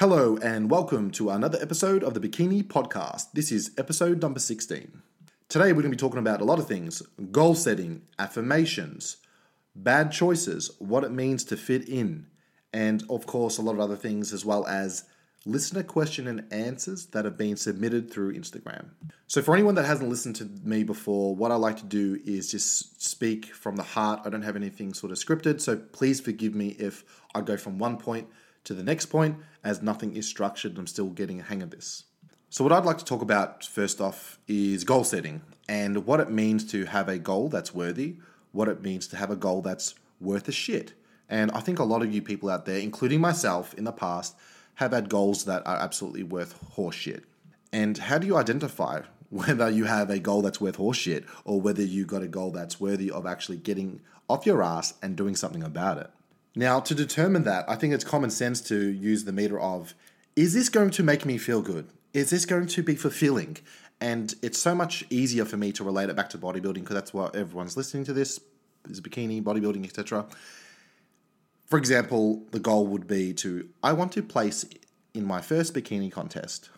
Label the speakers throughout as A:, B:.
A: Hello, and welcome to another episode of the Bikini Podcast. This is episode number 16. Today, we're going to be talking about a lot of things goal setting, affirmations, bad choices, what it means to fit in, and of course, a lot of other things, as well as listener question and answers that have been submitted through Instagram. So, for anyone that hasn't listened to me before, what I like to do is just speak from the heart. I don't have anything sort of scripted, so please forgive me if I go from one point to the next point, as nothing is structured. I'm still getting a hang of this. So, what I'd like to talk about first off is goal setting and what it means to have a goal that's worthy, what it means to have a goal that's worth a shit. And I think a lot of you people out there, including myself in the past, have had goals that are absolutely worth horseshit. And how do you identify whether you have a goal that's worth horseshit or whether you got a goal that's worthy of actually getting off your ass and doing something about it? Now, to determine that, I think it's common sense to use the meter of is this going to make me feel good? Is this going to be fulfilling? And it's so much easier for me to relate it back to bodybuilding because that's what everyone's listening to this is bikini, bodybuilding, etc. For example, the goal would be to I want to place in my first bikini contest.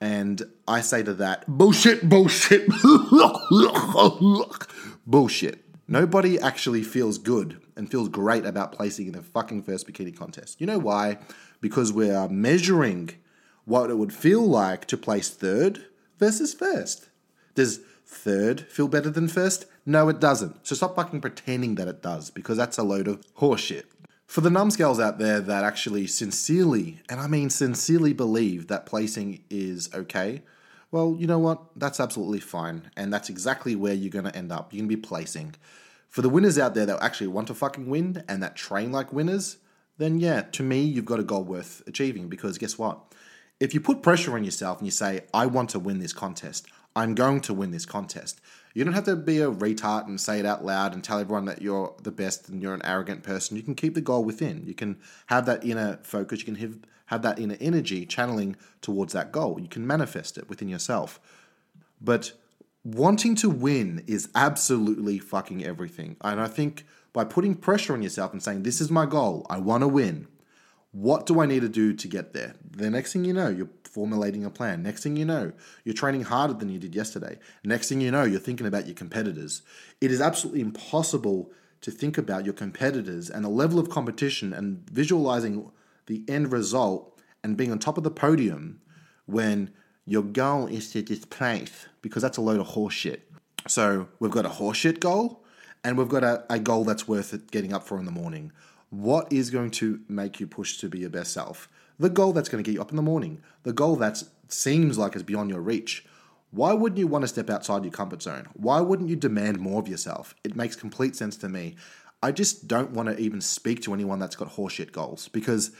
A: And I say to that, bullshit, bullshit, bullshit. Nobody actually feels good and feels great about placing in the fucking first bikini contest. You know why? Because we are measuring what it would feel like to place third versus first. Does third feel better than first? No, it doesn't. So stop fucking pretending that it does because that's a load of horseshit. For the numbskulls out there that actually sincerely, and I mean sincerely believe that placing is okay, well, you know what? That's absolutely fine. And that's exactly where you're going to end up. You're going to be placing. For the winners out there that actually want to fucking win and that train like winners, then yeah, to me, you've got a goal worth achieving because guess what? If you put pressure on yourself and you say, I want to win this contest, I'm going to win this contest, you don't have to be a retard and say it out loud and tell everyone that you're the best and you're an arrogant person. You can keep the goal within. You can have that inner focus. You can have, have that inner energy channeling towards that goal. You can manifest it within yourself. But wanting to win is absolutely fucking everything. And I think by putting pressure on yourself and saying, This is my goal, I want to win, what do I need to do to get there? The next thing you know, you're formulating a plan. Next thing you know, you're training harder than you did yesterday. Next thing you know, you're thinking about your competitors. It is absolutely impossible to think about your competitors and the level of competition and visualizing the end result and being on top of the podium when your goal is to displace because that's a load of horseshit. So we've got a horseshit goal and we've got a, a goal that's worth getting up for in the morning. What is going to make you push to be your best self? The goal that's going to get you up in the morning. The goal that seems like is beyond your reach. Why wouldn't you want to step outside your comfort zone? Why wouldn't you demand more of yourself? It makes complete sense to me. I just don't want to even speak to anyone that's got horseshit goals because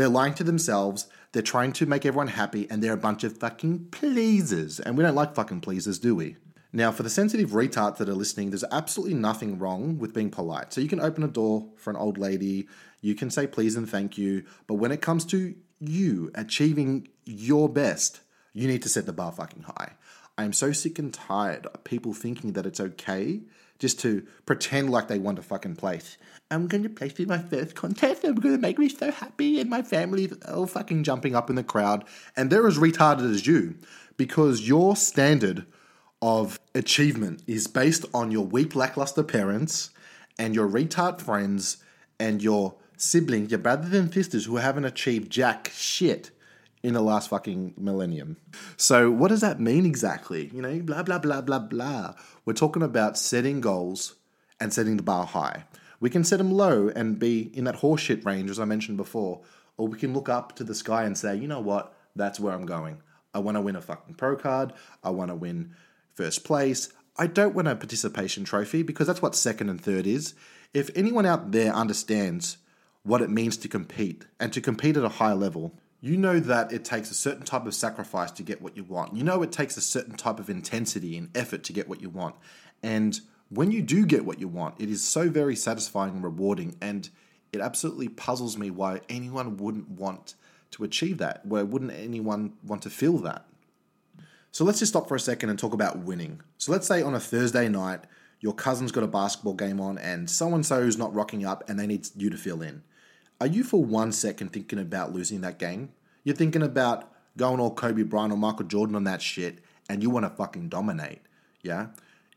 A: they're lying to themselves. They're trying to make everyone happy, and they're a bunch of fucking pleasers. And we don't like fucking pleasers, do we? Now, for the sensitive retards that are listening, there's absolutely nothing wrong with being polite. So you can open a door for an old lady, you can say please and thank you, but when it comes to you achieving your best, you need to set the bar fucking high. I am so sick and tired of people thinking that it's okay just to pretend like they want a fucking place. I'm going to place in my first contest. I'm going to make me so happy, and my family's all fucking jumping up in the crowd. And they're as retarded as you because your standard of achievement is based on your weak, lackluster parents and your retard friends and your siblings, your brothers and sisters who haven't achieved jack shit in the last fucking millennium. So, what does that mean exactly? You know, blah, blah, blah, blah, blah. We're talking about setting goals and setting the bar high. We can set them low and be in that horseshit range, as I mentioned before, or we can look up to the sky and say, you know what, that's where I'm going. I want to win a fucking pro card. I want to win first place. I don't want a participation trophy because that's what second and third is. If anyone out there understands what it means to compete and to compete at a high level, you know that it takes a certain type of sacrifice to get what you want. You know it takes a certain type of intensity and effort to get what you want. And when you do get what you want, it is so very satisfying and rewarding. And it absolutely puzzles me why anyone wouldn't want to achieve that. Why wouldn't anyone want to feel that? So let's just stop for a second and talk about winning. So let's say on a Thursday night, your cousin's got a basketball game on and so and so is not rocking up and they need you to fill in. Are you for one second thinking about losing that game? You're thinking about going all Kobe Bryant or Michael Jordan on that shit, and you want to fucking dominate. Yeah?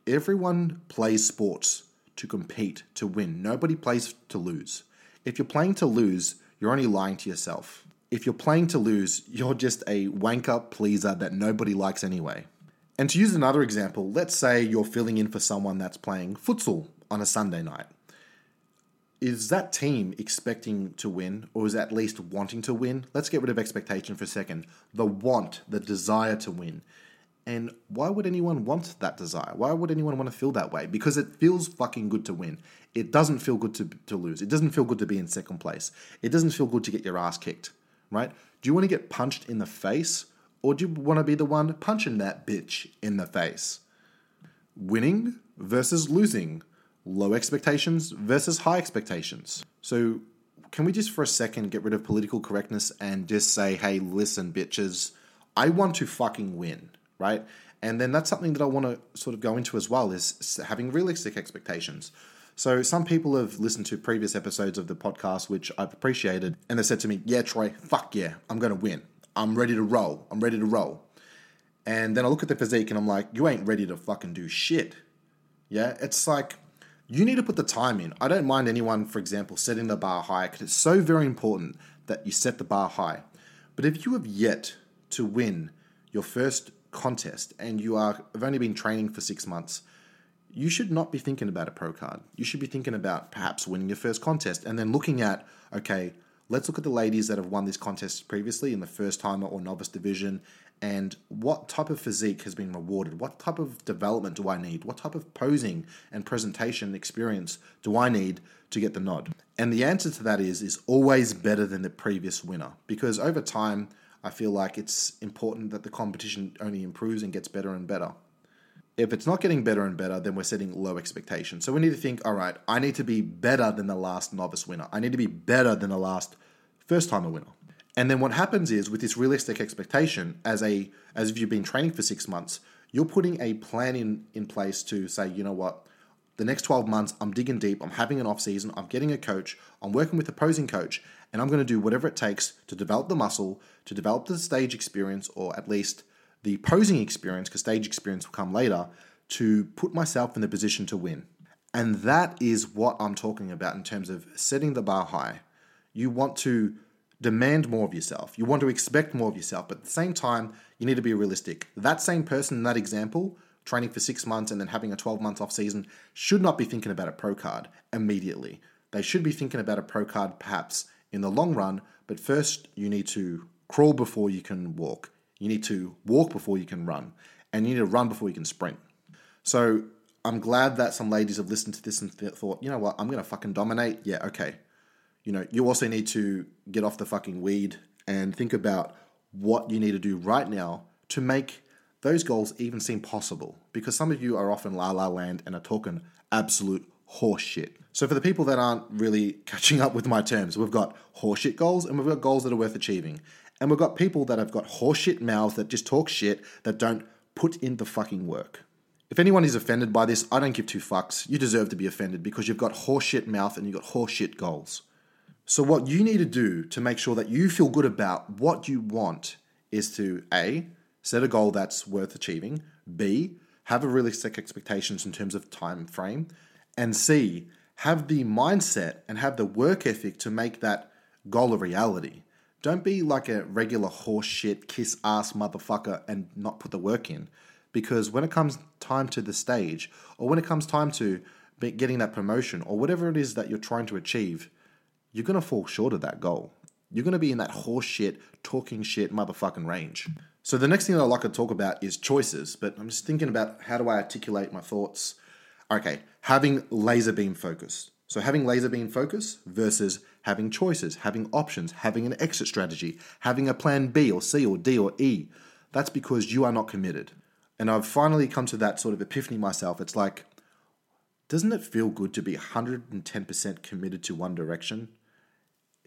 A: Everyone plays sports to compete, to win. Nobody plays to lose. If you're playing to lose, you're only lying to yourself. If you're playing to lose, you're just a wanker pleaser that nobody likes anyway. And to use another example, let's say you're filling in for someone that's playing futsal on a Sunday night. Is that team expecting to win, or is at least wanting to win? Let's get rid of expectation for a second. The want, the desire to win. And why would anyone want that desire? Why would anyone want to feel that way? Because it feels fucking good to win. It doesn't feel good to, to lose. It doesn't feel good to be in second place. It doesn't feel good to get your ass kicked, right? Do you want to get punched in the face or do you want to be the one punching that bitch in the face? Winning versus losing. Low expectations versus high expectations. So, can we just for a second get rid of political correctness and just say, hey, listen, bitches, I want to fucking win right? And then that's something that I want to sort of go into as well is having realistic expectations. So some people have listened to previous episodes of the podcast, which I've appreciated, and they said to me, "Yeah, Troy, fuck yeah, I'm going to win. I'm ready to roll. I'm ready to roll." And then I look at the physique and I'm like, "You ain't ready to fucking do shit." Yeah, it's like you need to put the time in. I don't mind anyone, for example, setting the bar high because it's so very important that you set the bar high. But if you have yet to win your first contest and you are have only been training for six months, you should not be thinking about a pro card. You should be thinking about perhaps winning your first contest and then looking at, okay, let's look at the ladies that have won this contest previously in the first timer or novice division and what type of physique has been rewarded? What type of development do I need? What type of posing and presentation experience do I need to get the nod? And the answer to that is is always better than the previous winner because over time I feel like it's important that the competition only improves and gets better and better. If it's not getting better and better, then we're setting low expectations. So we need to think, all right, I need to be better than the last novice winner. I need to be better than the last first timer winner. And then what happens is with this realistic expectation, as a as if you've been training for six months, you're putting a plan in, in place to say, you know what, the next 12 months, I'm digging deep, I'm having an off season, I'm getting a coach, I'm working with a posing coach, and I'm going to do whatever it takes to develop the muscle, to develop the stage experience, or at least the posing experience, because stage experience will come later, to put myself in the position to win. And that is what I'm talking about in terms of setting the bar high. You want to demand more of yourself. You want to expect more of yourself, but at the same time, you need to be realistic. That same person in that example, training for six months and then having a 12 month off season, should not be thinking about a pro card immediately. They should be thinking about a pro card perhaps in the long run, but first you need to crawl before you can walk. You need to walk before you can run, and you need to run before you can sprint. So I'm glad that some ladies have listened to this and th- thought, you know what, I'm gonna fucking dominate. Yeah, okay. You know, you also need to get off the fucking weed and think about what you need to do right now to make those goals even seem possible. Because some of you are off in la la land and are talking absolute horseshit. So for the people that aren't really catching up with my terms, we've got horseshit goals and we've got goals that are worth achieving. And we've got people that have got horseshit mouths that just talk shit that don't put in the fucking work. If anyone is offended by this, I don't give two fucks. You deserve to be offended because you've got horseshit mouth and you've got horseshit goals. So what you need to do to make sure that you feel good about what you want is to A, set a goal that's worth achieving, B, have a realistic expectations in terms of time frame, and C, have the mindset and have the work ethic to make that goal a reality. Don't be like a regular horseshit, kiss ass motherfucker and not put the work in. Because when it comes time to the stage, or when it comes time to getting that promotion, or whatever it is that you're trying to achieve, you're gonna fall short of that goal. You're gonna be in that horseshit, talking shit motherfucking range. So the next thing that I'd like to talk about is choices, but I'm just thinking about how do I articulate my thoughts Okay, having laser beam focus. So having laser beam focus versus having choices, having options, having an exit strategy, having a plan B or C or D or E. That's because you are not committed. And I've finally come to that sort of epiphany myself. It's like, doesn't it feel good to be 110% committed to one direction?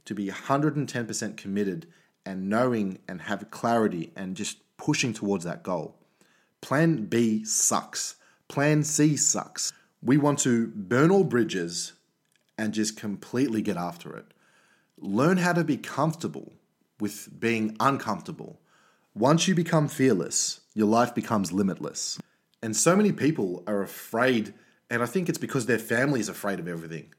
A: To be 110% committed and knowing and have clarity and just pushing towards that goal. Plan B sucks. Plan C sucks. We want to burn all bridges and just completely get after it. Learn how to be comfortable with being uncomfortable. Once you become fearless, your life becomes limitless. And so many people are afraid, and I think it's because their family is afraid of everything.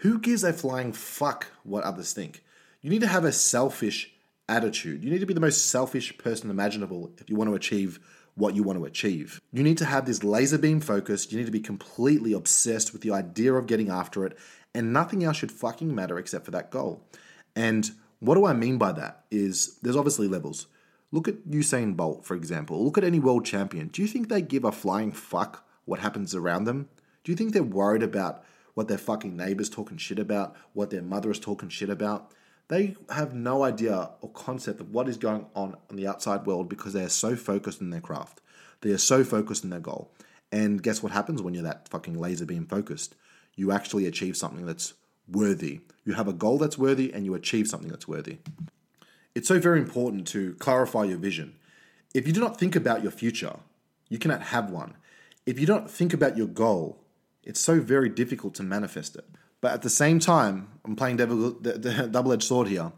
A: Who gives a flying fuck what others think? You need to have a selfish attitude. You need to be the most selfish person imaginable if you want to achieve what you want to achieve. You need to have this laser beam focused. You need to be completely obsessed with the idea of getting after it, and nothing else should fucking matter except for that goal. And what do I mean by that? Is there's obviously levels. Look at Usain Bolt, for example. Look at any world champion. Do you think they give a flying fuck what happens around them? Do you think they're worried about what their fucking neighbors talking shit about, what their mother is talking shit about? They have no idea or concept of what is going on in the outside world because they are so focused in their craft. They are so focused in their goal. And guess what happens when you're that fucking laser beam focused? You actually achieve something that's worthy. You have a goal that's worthy and you achieve something that's worthy. It's so very important to clarify your vision. If you do not think about your future, you cannot have one. If you don't think about your goal, it's so very difficult to manifest it. But at the same time, I'm playing double edged sword here.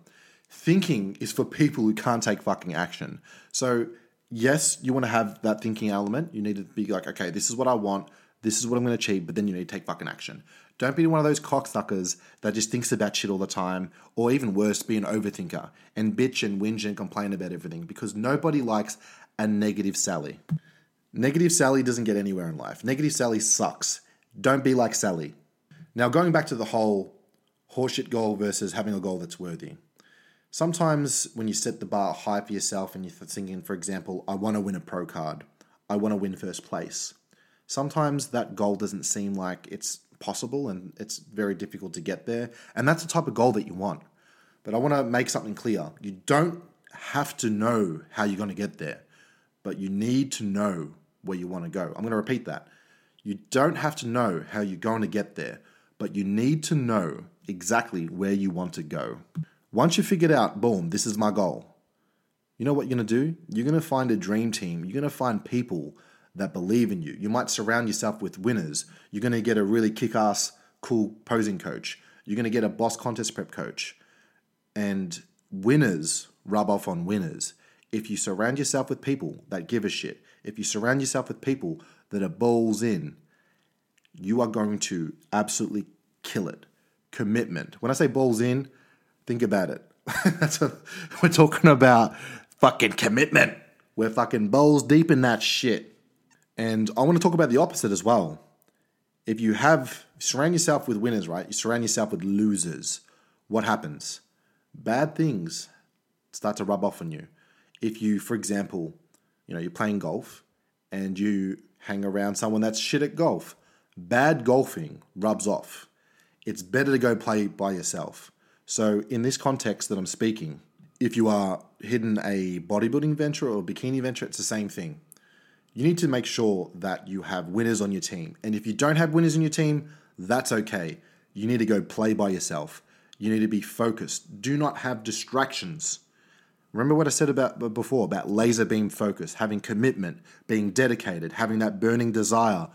A: Thinking is for people who can't take fucking action. So, yes, you want to have that thinking element. You need to be like, okay, this is what I want. This is what I'm going to achieve. But then you need to take fucking action. Don't be one of those cocksuckers that just thinks about shit all the time, or even worse, be an overthinker and bitch and whinge and complain about everything because nobody likes a negative Sally. Negative Sally doesn't get anywhere in life. Negative Sally sucks. Don't be like Sally. Now, going back to the whole horseshit goal versus having a goal that's worthy. Sometimes when you set the bar high for yourself and you're thinking, for example, I want to win a pro card, I want to win first place. Sometimes that goal doesn't seem like it's possible and it's very difficult to get there. And that's the type of goal that you want. But I want to make something clear. You don't have to know how you're going to get there, but you need to know where you want to go. I'm going to repeat that. You don't have to know how you're going to get there, but you need to know exactly where you want to go. Once you figured out, boom, this is my goal. You know what you're going to do? You're going to find a dream team. You're going to find people that believe in you. You might surround yourself with winners. You're going to get a really kick ass, cool posing coach. You're going to get a boss contest prep coach. And winners rub off on winners. If you surround yourself with people that give a shit, if you surround yourself with people that are balls in, you are going to absolutely kill it. Commitment. When I say balls in, think about it. That's a, we're talking about fucking commitment. We're fucking balls deep in that shit. And I want to talk about the opposite as well. If you have surround yourself with winners, right? You surround yourself with losers. What happens? Bad things start to rub off on you. If you, for example, you know, you're playing golf and you hang around someone that's shit at golf, bad golfing rubs off. It's better to go play by yourself. So, in this context that I'm speaking, if you are hidden a bodybuilding venture or a bikini venture, it's the same thing. You need to make sure that you have winners on your team. And if you don't have winners on your team, that's okay. You need to go play by yourself. You need to be focused. Do not have distractions. Remember what I said about before about laser beam focus, having commitment, being dedicated, having that burning desire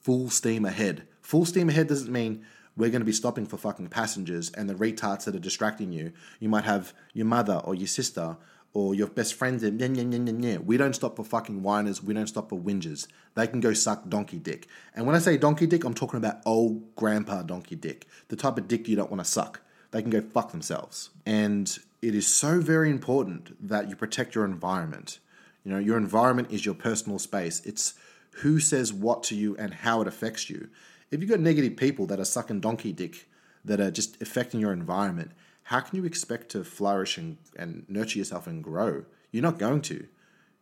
A: full steam ahead. Full steam ahead doesn't mean we're going to be stopping for fucking passengers and the retards that are distracting you. You might have your mother or your sister or your best friends and yeah, yeah, yeah, yeah. We don't stop for fucking whiners. We don't stop for whingers. They can go suck donkey dick. And when I say donkey dick, I'm talking about old grandpa donkey dick. The type of dick you don't want to suck. They can go fuck themselves. And it is so very important that you protect your environment. You know, your environment is your personal space. It's who says what to you and how it affects you. If you've got negative people that are sucking donkey dick, that are just affecting your environment, how can you expect to flourish and, and nurture yourself and grow? You're not going to.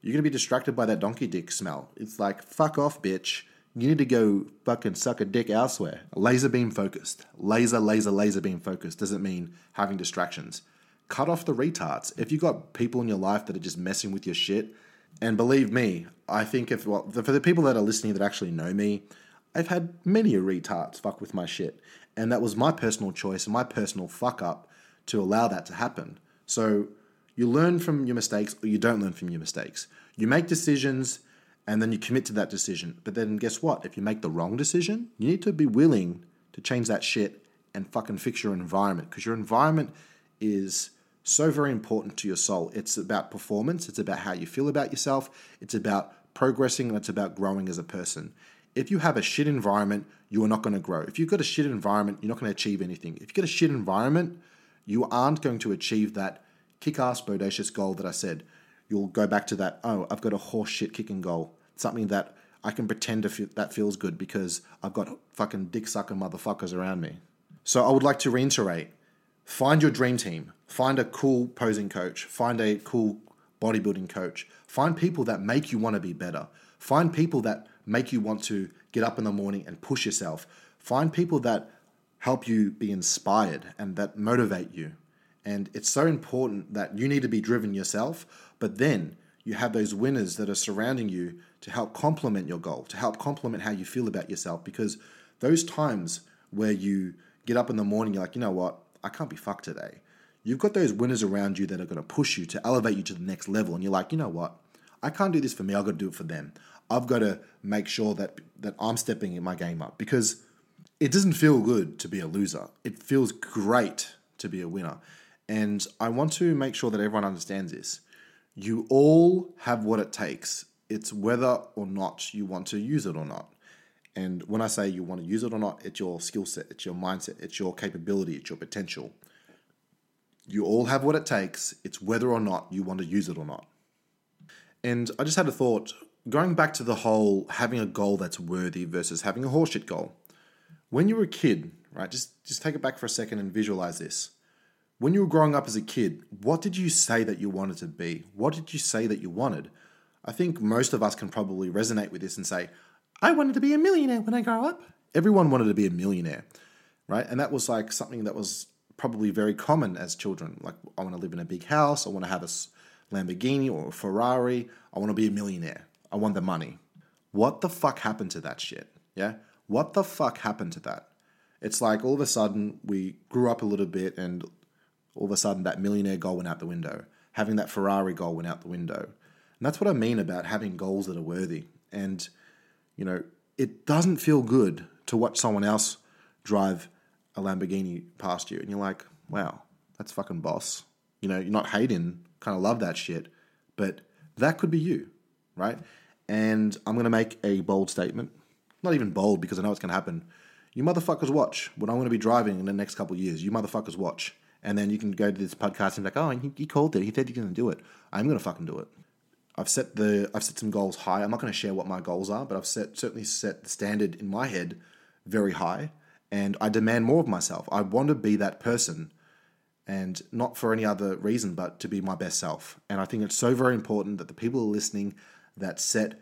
A: You're going to be distracted by that donkey dick smell. It's like, fuck off, bitch. You need to go fucking suck a dick elsewhere. Laser beam focused. Laser, laser, laser beam focused doesn't mean having distractions. Cut off the retards. If you've got people in your life that are just messing with your shit, and believe me, I think if well, for the people that are listening that actually know me, I've had many a retards fuck with my shit, and that was my personal choice and my personal fuck up to allow that to happen. So you learn from your mistakes or you don't learn from your mistakes. You make decisions and then you commit to that decision. But then guess what? If you make the wrong decision, you need to be willing to change that shit and fucking fix your environment because your environment is so very important to your soul. It's about performance, it's about how you feel about yourself, it's about progressing, and it's about growing as a person. If you have a shit environment, you are not going to grow. If you've got a shit environment, you're not going to achieve anything. If you've got a shit environment, you aren't going to achieve that kick ass, bodacious goal that I said. You'll go back to that, oh, I've got a horse shit kicking goal. Something that I can pretend to feel, that feels good because I've got fucking dick sucking motherfuckers around me. So I would like to reiterate find your dream team, find a cool posing coach, find a cool bodybuilding coach, find people that make you want to be better, find people that make you want to get up in the morning and push yourself, find people that help you be inspired and that motivate you. And it's so important that you need to be driven yourself, but then you have those winners that are surrounding you to help complement your goal, to help complement how you feel about yourself. Because those times where you get up in the morning, you're like, you know what, I can't be fucked today. You've got those winners around you that are going to push you to elevate you to the next level. And you're like, you know what, I can't do this for me. I've got to do it for them. I've got to make sure that that I'm stepping in my game up because it doesn't feel good to be a loser. It feels great to be a winner. And I want to make sure that everyone understands this. You all have what it takes. It's whether or not you want to use it or not. And when I say you want to use it or not, it's your skill set, it's your mindset, it's your capability, it's your potential. You all have what it takes. It's whether or not you want to use it or not. And I just had a thought going back to the whole having a goal that's worthy versus having a horseshit goal. When you were a kid, right? Just just take it back for a second and visualize this. When you were growing up as a kid, what did you say that you wanted to be? What did you say that you wanted? I think most of us can probably resonate with this and say, I wanted to be a millionaire when I grow up. Everyone wanted to be a millionaire, right? And that was like something that was probably very common as children. Like, I want to live in a big house. I want to have a Lamborghini or a Ferrari. I want to be a millionaire. I want the money. What the fuck happened to that shit? Yeah? What the fuck happened to that? It's like all of a sudden we grew up a little bit and all of a sudden that millionaire goal went out the window. Having that Ferrari goal went out the window. And that's what I mean about having goals that are worthy. And, you know, it doesn't feel good to watch someone else drive a Lamborghini past you and you're like, wow, that's fucking boss. You know, you're not hating, kind of love that shit, but that could be you, right? And I'm to make a bold statement. Not even bold because I know it's to happen. You motherfuckers watch what I'm to be driving in the next couple years. You motherfuckers watch. And then you can go to this podcast and be like, oh, he, he called it. He said he's to do it. I'm to fucking do it. I've set the I've set some goals high. I'm not going to share what my goals are, but I've set certainly set the standard in my head very high, and I demand more of myself. I want to be that person, and not for any other reason, but to be my best self. And I think it's so very important that the people are listening that set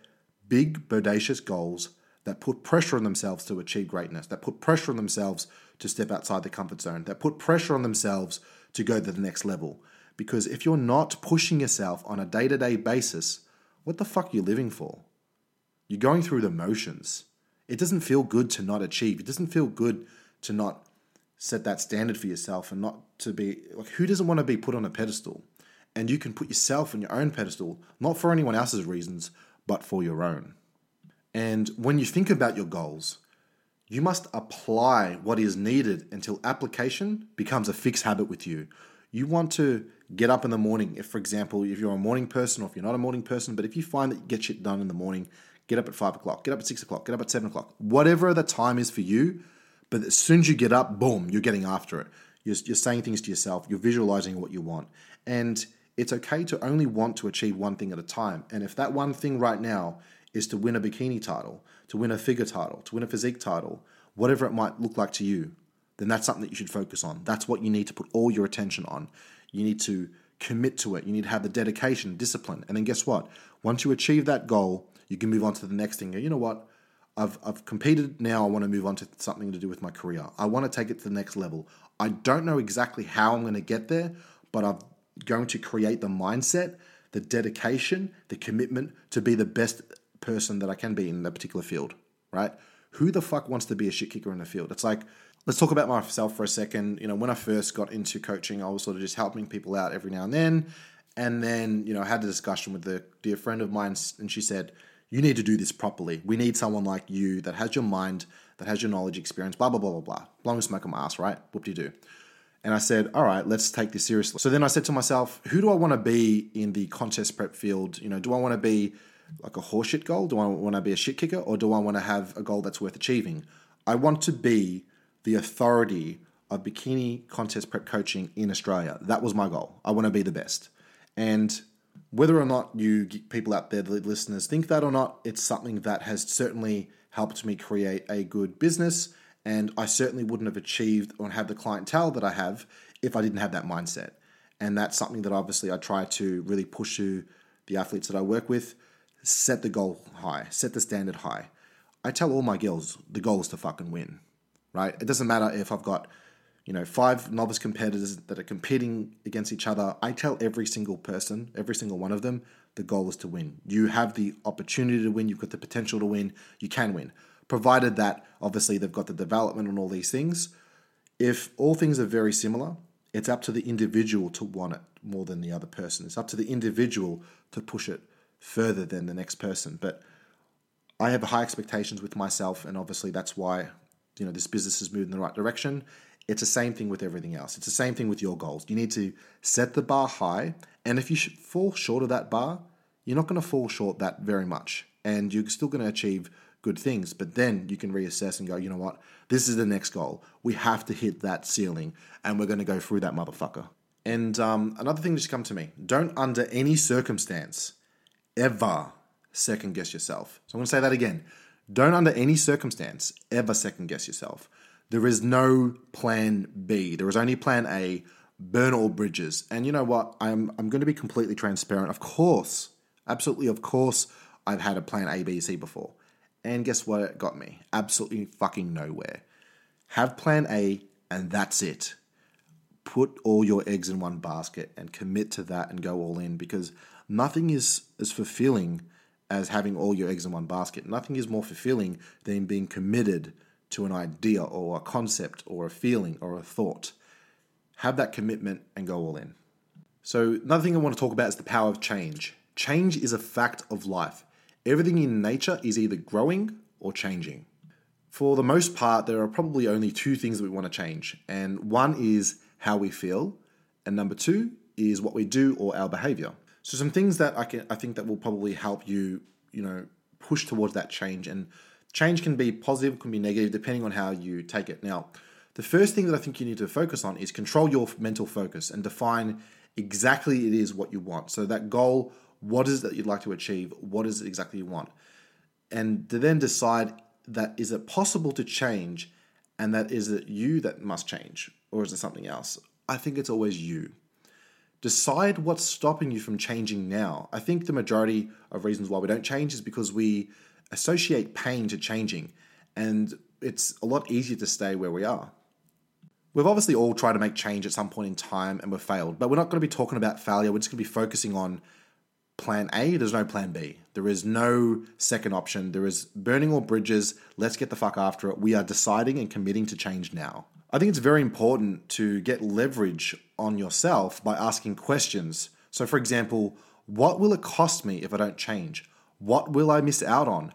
A: big, bodacious goals that put pressure on themselves to achieve greatness, that put pressure on themselves to step outside the comfort zone, that put pressure on themselves to go to the next level. Because if you're not pushing yourself on a day to day basis, what the fuck are you living for? You're going through the motions. It doesn't feel good to not achieve. It doesn't feel good to not set that standard for yourself and not to be like, who doesn't want to be put on a pedestal? And you can put yourself on your own pedestal, not for anyone else's reasons, but for your own. And when you think about your goals, you must apply what is needed until application becomes a fixed habit with you. You want to get up in the morning. If, for example, if you're a morning person or if you're not a morning person, but if you find that you get shit done in the morning, get up at five o'clock, get up at six o'clock, get up at seven o'clock, whatever the time is for you. But as soon as you get up, boom, you're getting after it. You're, you're saying things to yourself, you're visualizing what you want. And it's okay to only want to achieve one thing at a time. And if that one thing right now is to win a bikini title, to win a figure title, to win a physique title, whatever it might look like to you, then that's something that you should focus on. That's what you need to put all your attention on. You need to commit to it. You need to have the dedication, discipline. And then guess what? Once you achieve that goal, you can move on to the next thing. You know what? I've, I've competed now. I want to move on to something to do with my career. I want to take it to the next level. I don't know exactly how I'm going to get there, but I'm going to create the mindset, the dedication, the commitment to be the best person that I can be in that particular field, right? Who the fuck wants to be a shit kicker in the field? It's like, let's talk about myself for a second. You know, when I first got into coaching, I was sort of just helping people out every now and then. And then, you know, I had a discussion with a dear friend of mine, and she said, You need to do this properly. We need someone like you that has your mind, that has your knowledge, experience, blah, blah, blah, blah, blah. Blowing smoke on my ass, right? Whoop de do. And I said, all right, let's take this seriously. So then I said to myself, who do I want to be in the contest prep field? You know, do I want to be like a horseshit goal? Do I want to be a shit kicker? Or do I want to have a goal that's worth achieving? I want to be the authority of bikini contest prep coaching in Australia. That was my goal. I want to be the best. And whether or not you people out there, the listeners, think that or not, it's something that has certainly helped me create a good business and I certainly wouldn't have achieved or have the clientele that I have if I didn't have that mindset. And that's something that obviously I try to really push to the athletes that I work with. Set the goal high, set the standard high. I tell all my girls the goal is to fucking win, right? It doesn't matter if I've got, you know, five novice competitors that are competing against each other. I tell every single person, every single one of them, the goal is to win. You have the opportunity to win, you've got the potential to win, you can win provided that obviously they've got the development and all these things. If all things are very similar, it's up to the individual to want it more than the other person. It's up to the individual to push it further than the next person. But I have high expectations with myself, and obviously that's why you know this business has moved in the right direction. It's the same thing with everything else. It's the same thing with your goals. You need to set the bar high, and if you fall short of that bar, you're not going to fall short that very much, and you're still going to achieve good things. But then you can reassess and go, you know what? This is the next goal. We have to hit that ceiling and we're going to go through that motherfucker. And um, another thing just come to me don't, under any circumstance, ever second guess yourself. So I'm going to say that again. Don't, under any circumstance, ever second guess yourself. There is no plan B. There is only plan A. Burn all bridges. And you know what? I'm, I'm going to be completely transparent. Of course, absolutely, of course, I've had a plan A, B, C before. And guess what it got me? Absolutely fucking nowhere. Have plan A, and that's it. Put all your eggs in one basket and commit to that and go all in because nothing is as fulfilling as having all your eggs in one basket. Nothing is more fulfilling than being committed to an idea or a concept or a feeling or a thought. Have that commitment and go all in. So, another thing I want to talk about is the power of change. Change is a fact of life. Everything in nature is either growing or changing. For the most part, there are probably only two things that we want to change, and one is how we feel, and number two is what we do or our behavior. So some things that I can I think that will probably help you, you know, push towards that change. And change can be positive, can be negative, depending on how you take it. Now, the first thing that I think you need to focus on is control your mental focus and define exactly it is what you want. So that goal what is it that you'd like to achieve? What is it exactly you want? And to then decide that is it possible to change and that is it you that must change or is it something else? I think it's always you. Decide what's stopping you from changing now. I think the majority of reasons why we don't change is because we associate pain to changing and it's a lot easier to stay where we are. We've obviously all tried to make change at some point in time and we've failed, but we're not going to be talking about failure. We're just going to be focusing on plan A, there's no plan B. There is no second option. There is burning all bridges. Let's get the fuck after it. We are deciding and committing to change now. I think it's very important to get leverage on yourself by asking questions. So, for example, what will it cost me if I don't change? What will I miss out on?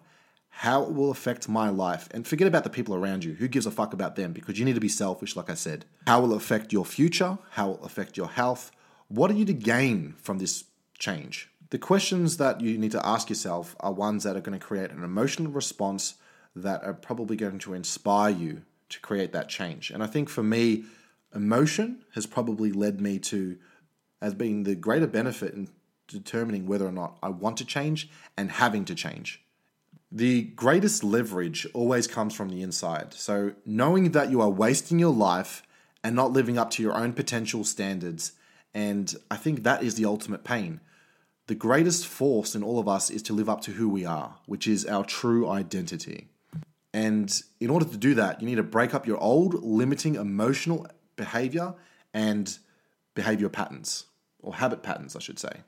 A: How it will affect my life? And forget about the people around you. Who gives a fuck about them? Because you need to be selfish, like I said. How will it affect your future? How will it affect your health? What are you to gain from this change? The questions that you need to ask yourself are ones that are going to create an emotional response that are probably going to inspire you to create that change. And I think for me, emotion has probably led me to as being the greater benefit in determining whether or not I want to change and having to change. The greatest leverage always comes from the inside. So, knowing that you are wasting your life and not living up to your own potential standards, and I think that is the ultimate pain. The greatest force in all of us is to live up to who we are, which is our true identity. And in order to do that, you need to break up your old limiting emotional behavior and behavior patterns, or habit patterns, I should say.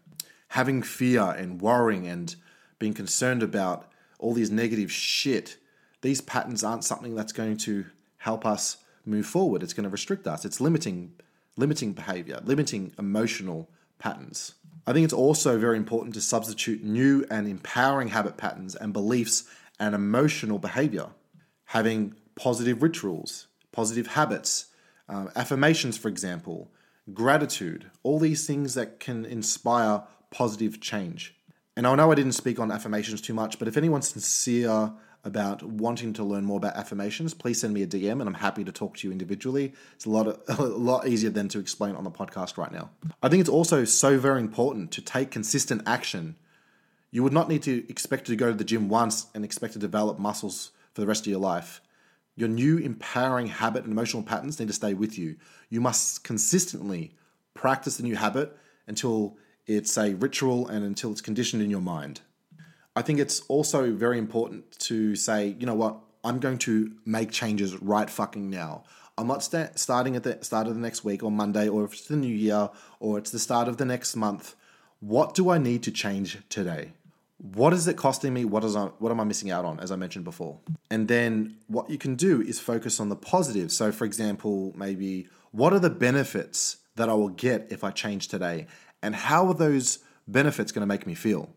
A: Having fear and worrying and being concerned about all these negative shit, these patterns aren't something that's going to help us move forward. It's going to restrict us. It's limiting limiting behavior, limiting emotional patterns. I think it's also very important to substitute new and empowering habit patterns and beliefs and emotional behavior. Having positive rituals, positive habits, Um, affirmations, for example, gratitude, all these things that can inspire positive change. And I know I didn't speak on affirmations too much, but if anyone's sincere about wanting to learn more about affirmations, please send me a DM and I'm happy to talk to you individually. It's a lot of, a lot easier than to explain on the podcast right now. I think it's also so very important to take consistent action. You would not need to expect to go to the gym once and expect to develop muscles for the rest of your life. Your new empowering habit and emotional patterns need to stay with you. You must consistently practice the new habit until it's a ritual and until it's conditioned in your mind. I think it's also very important to say, you know what, I'm going to make changes right fucking now. I'm not sta- starting at the start of the next week or Monday or if it's the new year or it's the start of the next month. What do I need to change today? What is it costing me? What is I, what am I missing out on? As I mentioned before, and then what you can do is focus on the positives. So, for example, maybe what are the benefits that I will get if I change today, and how are those benefits going to make me feel?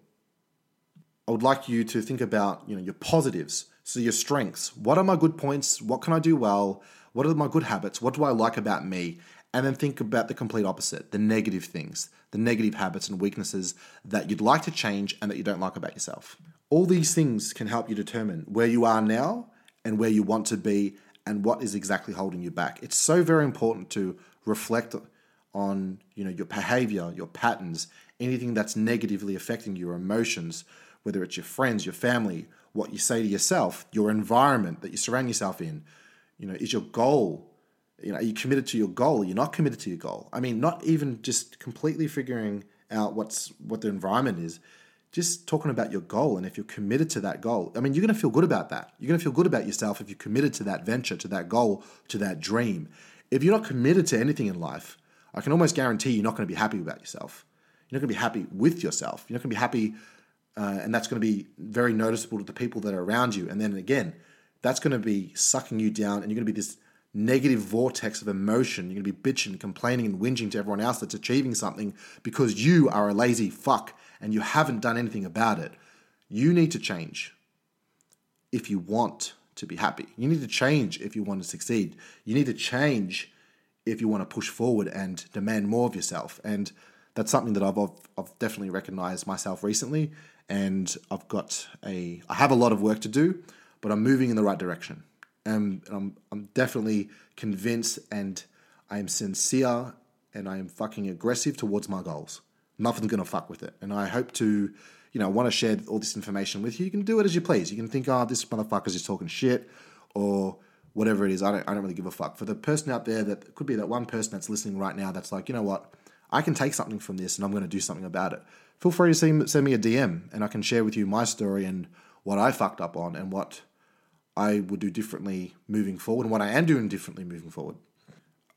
A: I would like you to think about you know your positives, so your strengths. What are my good points? What can I do well? What are my good habits? What do I like about me? and then think about the complete opposite the negative things, the negative habits and weaknesses that you'd like to change and that you don't like about yourself. All these things can help you determine where you are now and where you want to be and what is exactly holding you back. It's so very important to reflect on you know your behavior, your patterns, anything that's negatively affecting your emotions, whether it's your friends, your family, what you say to yourself, your environment that you surround yourself in. You know, is your goal you know, are you committed to your goal? You're not committed to your goal. I mean, not even just completely figuring out what's what the environment is, just talking about your goal and if you're committed to that goal. I mean, you're going to feel good about that. You're going to feel good about yourself if you're committed to that venture, to that goal, to that dream. If you're not committed to anything in life, I can almost guarantee you're not going to be happy about yourself. You're not going to be happy with yourself. You're not going to be happy, uh, and that's going to be very noticeable to the people that are around you. And then again, that's going to be sucking you down, and you're going to be this negative vortex of emotion. You're going to be bitching, complaining, and whinging to everyone else that's achieving something because you are a lazy fuck and you haven't done anything about it. You need to change if you want to be happy. You need to change if you want to succeed. You need to change if you want to push forward and demand more of yourself. And that's something that I've, I've definitely recognized myself recently. And I've got a, I have a lot of work to do, but I'm moving in the right direction and I'm, I'm definitely convinced and I am sincere and I am fucking aggressive towards my goals. Nothing's gonna fuck with it. And I hope to, you know, want to share all this information with you. You can do it as you please. You can think, oh, this motherfucker's just talking shit or whatever it is. I don't, I don't really give a fuck. For the person out there that could be that one person that's listening right now that's like, you know what, I can take something from this and I'm to do something about it. Feel free to send me a DM and I can share with you my story and what I fucked up on and what I would do differently moving forward and what I am doing differently moving forward.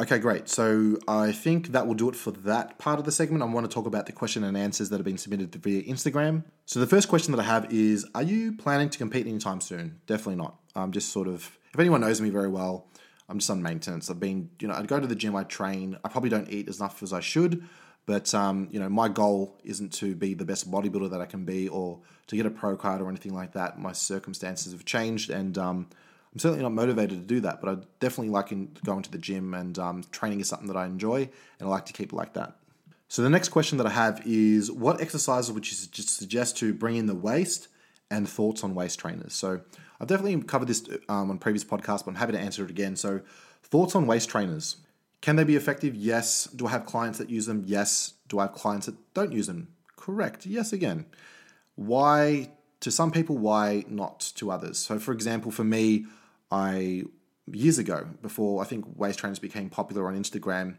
A: Okay, great. So I think that will do it for that part of the segment. I want to talk about the question and answers that have been submitted via Instagram. So the first question that I have is Are you planning to compete anytime soon? Definitely not. I'm just sort of, if anyone knows me very well, I'm just on maintenance. I've been, you know, I'd go to the gym, I train. I probably don't eat as enough as I should. But um, you know, my goal isn't to be the best bodybuilder that I can be, or to get a pro card or anything like that. My circumstances have changed, and um, I'm certainly not motivated to do that. But I definitely like going to the gym, and um, training is something that I enjoy, and I like to keep it like that. So the next question that I have is, what exercises would you suggest to bring in the waist, and thoughts on waist trainers? So I've definitely covered this um, on previous podcasts, but I'm happy to answer it again. So thoughts on waist trainers. Can they be effective? Yes. Do I have clients that use them? Yes. Do I have clients that don't use them? Correct. Yes, again. Why, to some people, why not to others? So, for example, for me, I, years ago, before I think waist trainers became popular on Instagram,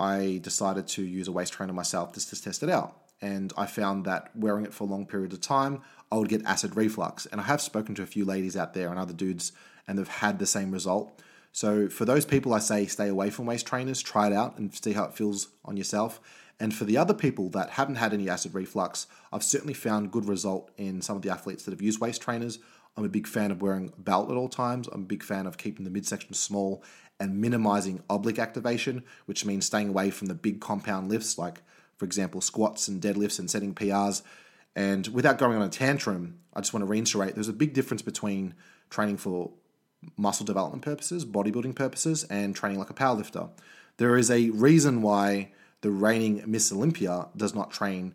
A: I decided to use a waist trainer myself just to test it out. And I found that wearing it for a long period of time, I would get acid reflux. And I have spoken to a few ladies out there and other dudes, and they've had the same result. So for those people, I say stay away from waist trainers, try it out and see how it feels on yourself. And for the other people that haven't had any acid reflux, I've certainly found good result in some of the athletes that have used waist trainers. I'm a big fan of wearing a belt at all times. I'm a big fan of keeping the midsection small and minimizing oblique activation, which means staying away from the big compound lifts, like, for example, squats and deadlifts and setting PRs. And without going on a tantrum, I just want to reiterate there's a big difference between training for muscle development purposes, bodybuilding purposes, and training like a powerlifter. There is a reason why the reigning Miss Olympia does not train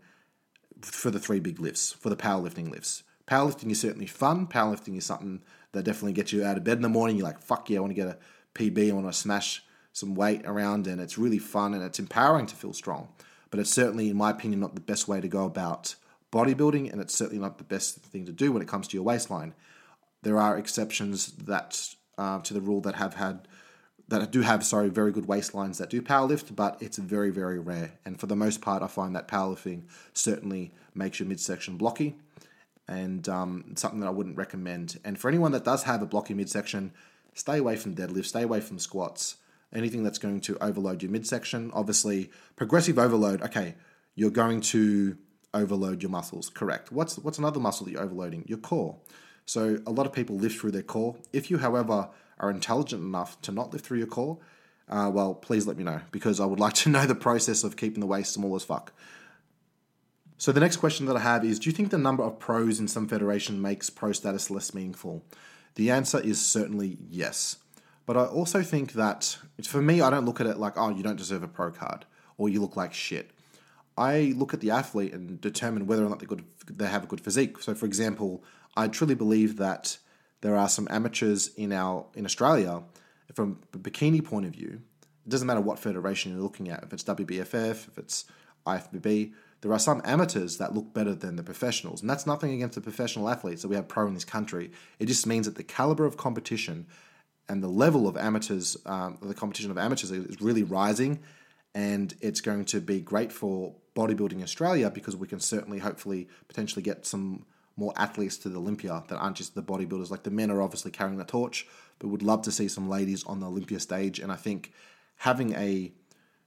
A: for the three big lifts, for the powerlifting lifts. Powerlifting is certainly fun. Powerlifting is something that definitely gets you out of bed in the morning. You're like, fuck yeah, I want to get a PB, I want to smash some weight around, and it's really fun and it's empowering to feel strong. But it's certainly, in my opinion, not the best way to go about bodybuilding, and it's certainly not the best thing to do when it comes to your waistline. There are exceptions that uh, to the rule that have had that do have sorry very good waistlines that do powerlift, but it's very very rare. And for the most part, I find that powerlifting certainly makes your midsection blocky, and um, something that I wouldn't recommend. And for anyone that does have a blocky midsection, stay away from deadlifts, stay away from squats, anything that's going to overload your midsection. Obviously, progressive overload. Okay, you're going to overload your muscles. Correct. What's what's another muscle that you're overloading? Your core. So a lot of people lift through their core. If you, however, are intelligent enough to not lift through your core, uh, well, please let me know because I would like to know the process of keeping the waist small as fuck. So the next question that I have is: Do you think the number of pros in some federation makes pro status less meaningful? The answer is certainly yes. But I also think that for me, I don't look at it like, oh, you don't deserve a pro card or you look like shit. I look at the athlete and determine whether or not they good they have a good physique. So, for example, I truly believe that there are some amateurs in our in Australia from a bikini point of view. It doesn't matter what federation you're looking at, if it's WBFF, if it's IFBB. There are some amateurs that look better than the professionals, and that's nothing against the professional athletes that we have pro in this country. It just means that the caliber of competition and the level of amateurs, um, the competition of amateurs is really rising, and it's going to be great for bodybuilding Australia because we can certainly, hopefully, potentially get some more athletes to the Olympia that aren't just the bodybuilders. Like the men are obviously carrying the torch, but would love to see some ladies on the Olympia stage. And I think having a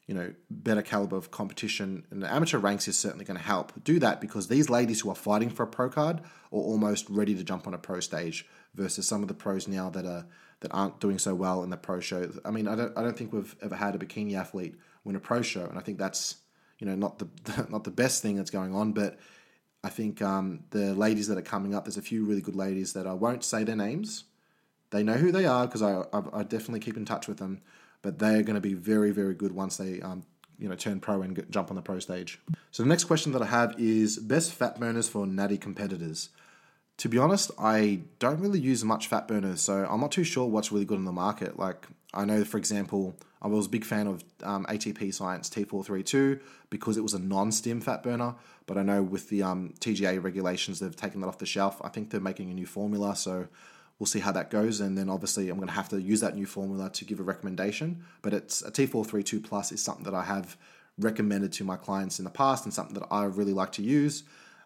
A: you know better caliber of competition in the amateur ranks is certainly going to help do that because these ladies who are fighting for a pro card are almost ready to jump on a pro stage versus some of the pros now that are that aren't doing so well in the pro show. I mean, I don't I don't think we've ever had a bikini athlete win a pro show, and I think that's you know not the not the best thing that's going on, but I think um, the ladies that are coming up, there's a few really good ladies that I won't say their names. They know who they are because I, I, I, definitely keep in touch with them, but they are going to be very, very good once they um, you know turn pro and get, jump on the pro stage. So the next question that I have is best fat burners for natty competitors. To be honest, I don't really use much fat burners, so I'm not too sure what's really good in the market. Like I know, for example, I was a big fan of um, ATP Science T432 because it was a non-stim fat burner. But I know with the um, TGA regulations, they've taken that off the shelf. I think they're making a new formula, so we'll see how that goes. And then obviously, I'm going to have to use that new formula to give a recommendation. But it's a T432 Plus is something that I have recommended to my clients in the past and something that I really like to use.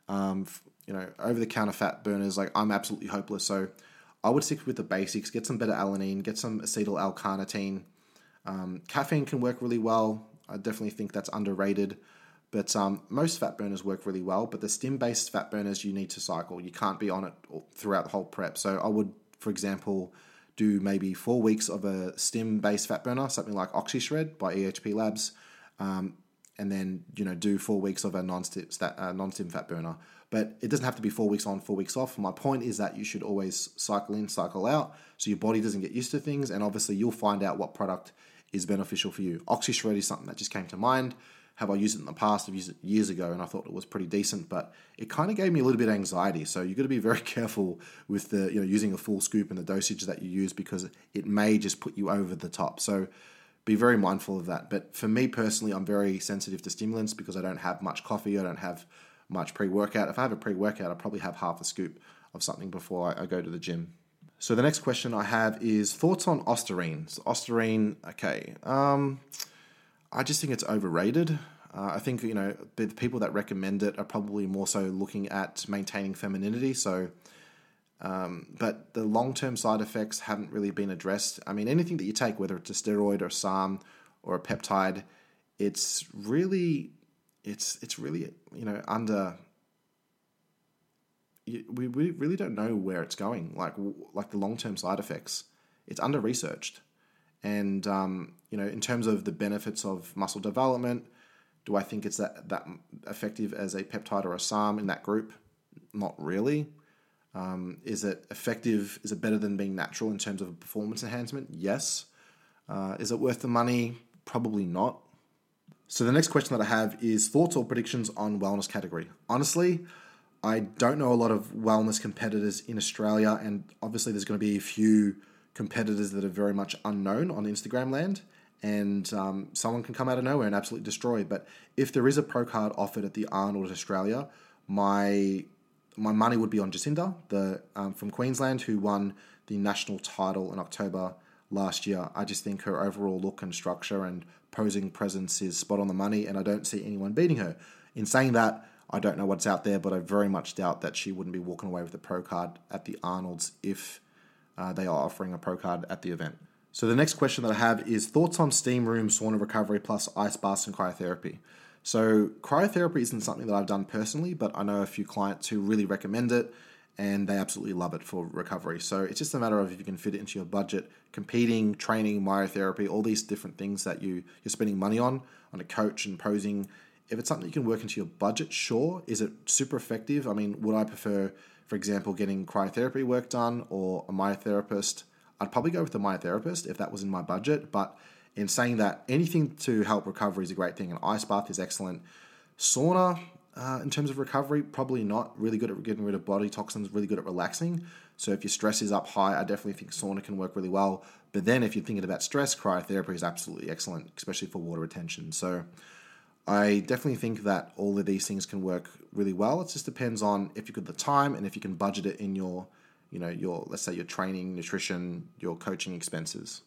A: Um, you know, over the counter fat burners, like I'm absolutely hopeless. So I would stick with the basics, get some beta alanine. get some acetyl L-carnitine. Um, caffeine can work really well. I definitely think that's underrated. But um, most fat burners work really well. But the stim based fat burners, you need to cycle. You can't be on it throughout the whole prep. So I would, for example, do maybe four weeks of a stim based fat burner, something like OxyShred by EHP Labs, um, and then you know do four weeks of a non-stim, uh, non-stim fat burner. But it doesn't have to be four weeks on, four weeks off. My point is that you should always cycle in, cycle out, so your body doesn't get used to things, and obviously you'll find out what product is beneficial for you. OxyShred is something that just came to mind. Have I used it in the past? I've used it years ago, and I thought it was pretty decent, but it kind of gave me a little bit of anxiety. So you've got to be very careful with the you know using a full scoop and the dosage that you use because it may just put you over the top. So be very mindful of that. But for me personally, I'm very sensitive to stimulants because I don't have much coffee. I don't have much pre workout. If I have a pre workout, I probably have half a scoop of something before I, I, go to the gym. So the next question I have is thoughts on Ostarine. So Ostarine, okay. Um, I just think it's overrated. Uh, I think you know the people that recommend it are probably more so looking at maintaining femininity. So, um, but the long term side effects haven't really been addressed. I mean, anything that you take, whether it's a steroid or SARM or a peptide, it's really it's it's really you know under we, we really don't know where it's going like like the long-term side effects it's under researched and um, you know in terms of the benefits of muscle development do i think it's that that effective as a peptide or a sarm in that group not really Um, is it effective? Is it better than being natural in terms of performance enhancement? Yes. Uh, is it worth the money? Probably not. So the next question that I have is thoughts or predictions on wellness category. Honestly, I don't know a lot of wellness competitors in Australia, and obviously there's going to be a few competitors that are very much unknown on Instagram land, and um, someone can come out of nowhere and absolutely destroy. But if there is a pro card offered at the Arnold Australia, my my money would be on Jacinda, the um, from Queensland, who won the national title in October last year. I just think her overall look and structure and posing presence is spot on the money, and I don't see anyone beating her. In saying that, I don't know what's out there, but I very much doubt that she wouldn't be walking away with a pro card at the Arnold's if uh, they are offering a pro card at the event. So the next question that I have is thoughts on steam room sauna recovery plus ice baths and cryotherapy. So cryotherapy isn't something that I've done personally, but I know a few clients who really recommend it and they absolutely love it for recovery. So it's just a matter of if you can fit it into your budget. Competing, training, myotherapy, all these different things that you you're spending money on on a coach and posing if it's something you can work into your budget, sure. Is it super effective? I mean, would I prefer, for example, getting cryotherapy work done or a myotherapist? I'd probably go with the myotherapist if that was in my budget. But in saying that, anything to help recovery is a great thing. An ice bath is excellent. Sauna, uh, in terms of recovery, probably not really good at getting rid of body toxins, really good at relaxing. So if your stress is up high, I definitely think sauna can work really well. But then if you're thinking about stress, cryotherapy is absolutely excellent, especially for water retention. So I definitely think that all of these things can work really well. It just depends on if you've got the time and if you can budget it in your, you know, your let's say your training, nutrition, your coaching expenses.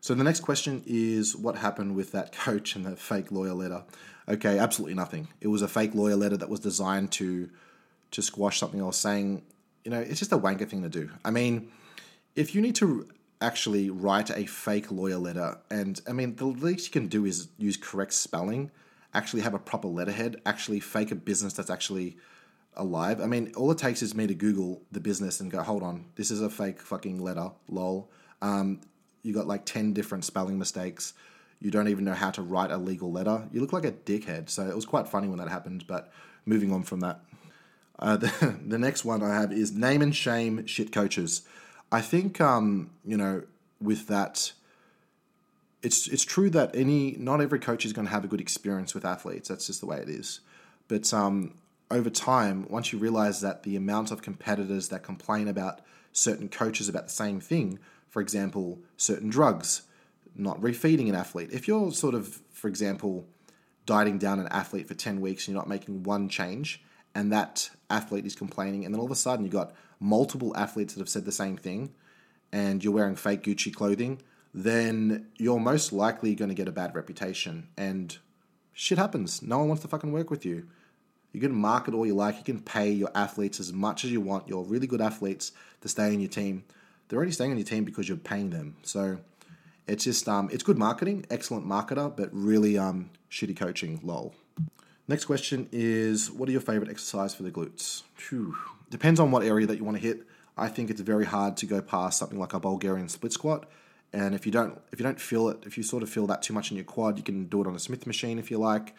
A: So the next question is what happened with that coach and the fake lawyer letter? Okay, absolutely nothing. It was a fake lawyer letter that was designed to to squash something I was saying. You know, it's just a wanker thing to do. I mean, if you need to actually write a fake lawyer letter, and I mean, the least you can do is use correct spelling actually have a proper letterhead, actually fake a business that's actually alive. I mean, all it takes is me to Google the business and go, hold on, this is a fake fucking letter, lol. Um, you got like 10 different spelling mistakes. You don't even know how to write a legal letter. You look like a dickhead. So it was quite funny when that happened, but moving on from that. Uh, the, the next one I have is name and shame shit coaches. I think, um, you know, with that, it's it's true that any not every coach is going to have a good experience with athletes. That's just the way it is. But um, over time, once you realize that the amount of competitors that complain about certain coaches about the same thing, for example, certain drugs, not refeeding an athlete. If you're sort of, for example, dieting down an athlete for 10 weeks and you're not making one change, and that athlete is complaining, and then all of a sudden you've got multiple athletes that have said the same thing, and you're wearing fake Gucci clothing, then you're most likely going to get a bad reputation. And shit happens. No one wants to fucking work with you. You can market all you like. You can pay your athletes as much as you want, your really good athletes, to stay in your team. They're already staying on your team because you're paying them. So it's just um, it's good marketing, excellent marketer, but really um, shitty coaching. Lol. Next question is, what are your favorite exercise for the glutes? Whew. Depends on what area that you want to hit. I think it's very hard to go past something like a Bulgarian split squat and if you don't if you don't feel it, if you sort of feel that too much in your quad, you can do it on a Smith machine if you like.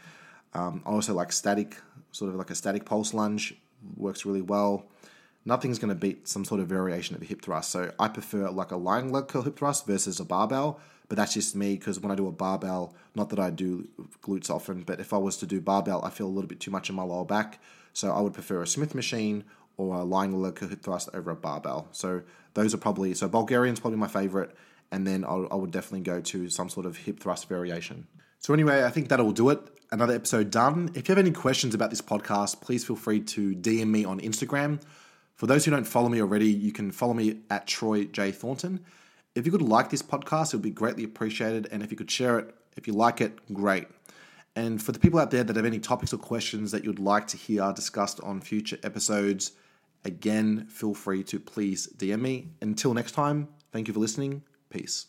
A: Um, I also like static, sort of like a static pulse lunge, works really well. Nothing's going to beat some sort of variation of a hip thrust. So I prefer like a lying leg curl hip thrust versus a barbell. But that's just me because when I do a barbell, not that I do glutes often, but if I was to do barbell, I feel a little bit too much in my lower back. So I would prefer a Smith machine or a lying leg curl hip thrust over a barbell. So those are probably so Bulgarian's probably my favorite and then I'll, I would definitely go to some sort of hip thrust variation. So, anyway, I think that'll do it. Another episode done. If you have any questions about this podcast, please feel free to DM me on Instagram. For those who don't follow me already, you can follow me at Troy J. Thornton. If you could like this podcast, it would be greatly appreciated. And if you could share it, if you like it, great. And for the people out there that have any topics or questions that you'd like to hear discussed on future episodes, again, feel free to please DM me. Until next time, thank you for listening. Peace.